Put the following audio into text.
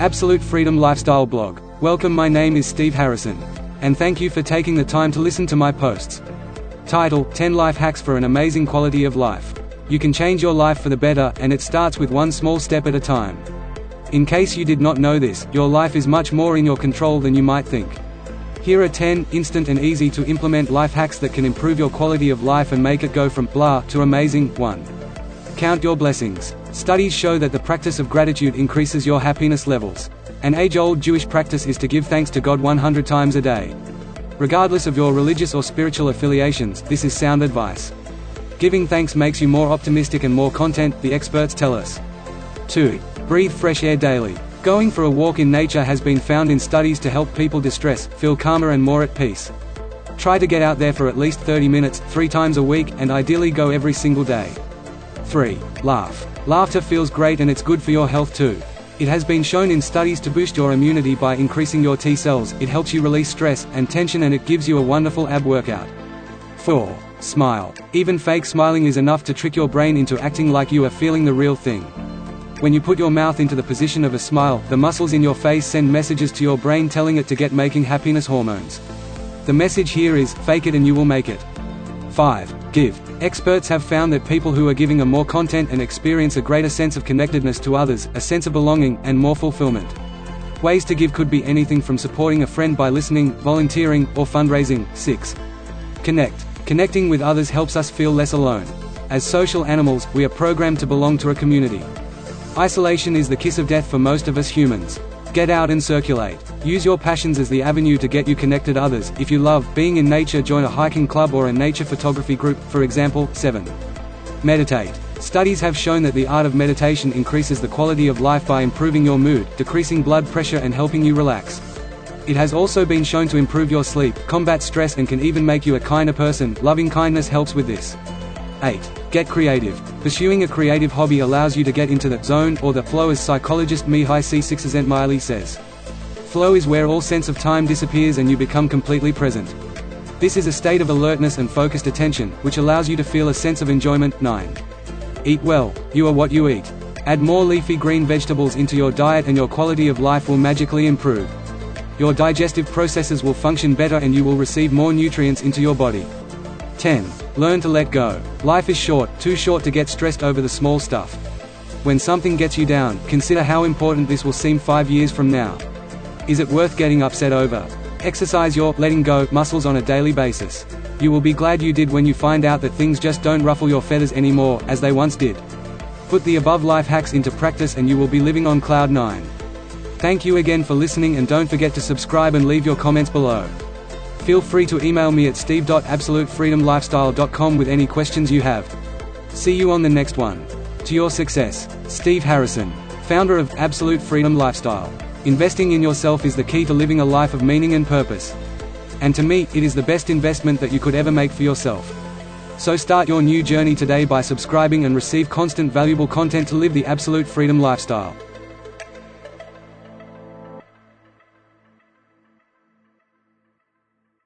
Absolute Freedom Lifestyle blog. Welcome, my name is Steve Harrison. And thank you for taking the time to listen to my posts. Title 10 Life Hacks for an Amazing Quality of Life. You can change your life for the better, and it starts with one small step at a time. In case you did not know this, your life is much more in your control than you might think. Here are 10 instant and easy to implement life hacks that can improve your quality of life and make it go from blah to amazing. 1. Count your blessings. Studies show that the practice of gratitude increases your happiness levels. An age-old Jewish practice is to give thanks to God 100 times a day. Regardless of your religious or spiritual affiliations, this is sound advice. Giving thanks makes you more optimistic and more content, the experts tell us. 2. Breathe fresh air daily. Going for a walk in nature has been found in studies to help people distress, feel calmer and more at peace. Try to get out there for at least 30 minutes, three times a week, and ideally go every single day. 3. Laugh. Laughter feels great and it's good for your health too. It has been shown in studies to boost your immunity by increasing your T cells, it helps you release stress and tension and it gives you a wonderful ab workout. 4. Smile. Even fake smiling is enough to trick your brain into acting like you are feeling the real thing. When you put your mouth into the position of a smile, the muscles in your face send messages to your brain telling it to get making happiness hormones. The message here is, fake it and you will make it. 5. Give. Experts have found that people who are giving are more content and experience a greater sense of connectedness to others, a sense of belonging, and more fulfillment. Ways to give could be anything from supporting a friend by listening, volunteering, or fundraising. 6. Connect. Connecting with others helps us feel less alone. As social animals, we are programmed to belong to a community. Isolation is the kiss of death for most of us humans. Get out and circulate. Use your passions as the avenue to get you connected others. If you love being in nature, join a hiking club or a nature photography group, for example. 7. Meditate. Studies have shown that the art of meditation increases the quality of life by improving your mood, decreasing blood pressure and helping you relax. It has also been shown to improve your sleep, combat stress and can even make you a kinder person. Loving kindness helps with this. 8. Get creative. Pursuing a creative hobby allows you to get into the zone or the flow as psychologist Mihaly Csikszentmihalyi says. Flow is where all sense of time disappears and you become completely present. This is a state of alertness and focused attention, which allows you to feel a sense of enjoyment. 9. Eat well. You are what you eat. Add more leafy green vegetables into your diet and your quality of life will magically improve. Your digestive processes will function better and you will receive more nutrients into your body. 10. Learn to let go. Life is short, too short to get stressed over the small stuff. When something gets you down, consider how important this will seem five years from now. Is it worth getting upset over? Exercise your letting go muscles on a daily basis. You will be glad you did when you find out that things just don't ruffle your feathers anymore, as they once did. Put the above life hacks into practice and you will be living on cloud 9. Thank you again for listening and don't forget to subscribe and leave your comments below. Feel free to email me at steve.absolutefreedomlifestyle.com with any questions you have. See you on the next one. To your success, Steve Harrison, founder of Absolute Freedom Lifestyle. Investing in yourself is the key to living a life of meaning and purpose. And to me, it is the best investment that you could ever make for yourself. So start your new journey today by subscribing and receive constant valuable content to live the absolute freedom lifestyle.